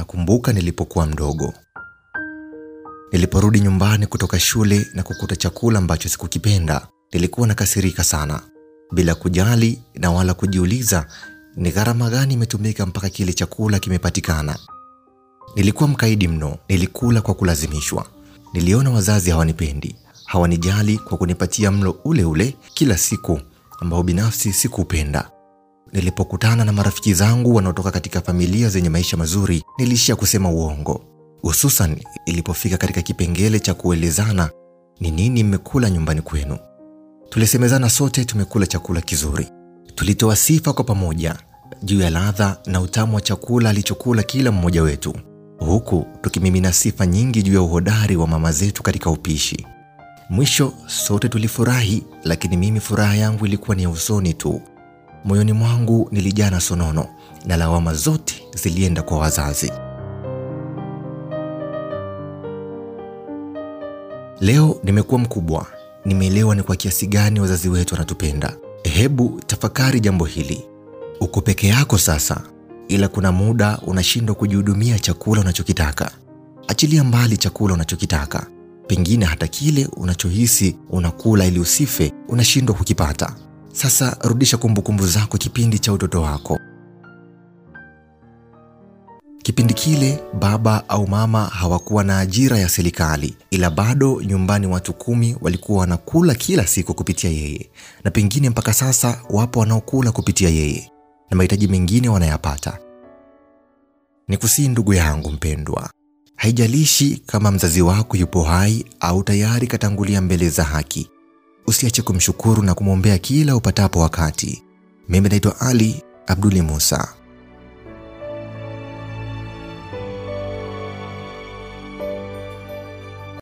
Nakumbuka nilipokuwa mdogo, niliporudi nyumbani kutoka shule na kukuta chakula ambacho sikukipenda, nilikuwa nakasirika sana, bila kujali na wala kujiuliza ni gharama gani imetumika mpaka kile chakula kimepatikana. Nilikuwa mkaidi mno, nilikula kwa kulazimishwa. Niliona wazazi hawanipendi, hawanijali kwa kunipatia mlo ule ule kila siku ambao binafsi sikuupenda. Nilipokutana na marafiki zangu wanaotoka katika familia zenye maisha mazuri, niliishia kusema uongo, hususan ilipofika katika kipengele cha kuelezana ni nini mmekula nyumbani kwenu. Tulisemezana sote tumekula chakula kizuri. Tulitoa sifa kwa pamoja juu ya ladha na utamu wa chakula alichokula kila mmoja wetu, huku tukimimina sifa nyingi juu ya uhodari wa mama zetu katika upishi. Mwisho sote tulifurahi, lakini mimi furaha yangu ilikuwa ni ya usoni tu. Moyoni mwangu nilijaa na sonono na lawama zote zilienda kwa wazazi. Leo nimekuwa mkubwa, nimeelewa ni kwa kiasi gani wazazi wetu wanatupenda. Hebu tafakari jambo hili. Uko peke yako sasa, ila kuna muda unashindwa kujihudumia chakula unachokitaka. Achilia mbali chakula unachokitaka, pengine hata kile unachohisi unakula ili usife, unashindwa kukipata. Sasa rudisha kumbukumbu zako kipindi cha utoto wako. Kipindi kile baba au mama hawakuwa na ajira ya serikali, ila bado nyumbani watu kumi walikuwa wanakula kila siku kupitia yeye, na pengine mpaka sasa wapo wanaokula kupitia yeye na mahitaji mengine wanayapata. Ni kusii ndugu yangu mpendwa, haijalishi kama mzazi wako yupo hai au tayari katangulia mbele za haki, usiache kumshukuru na kumwombea kila upatapo wakati. Mimi naitwa Ali Abduli Musa.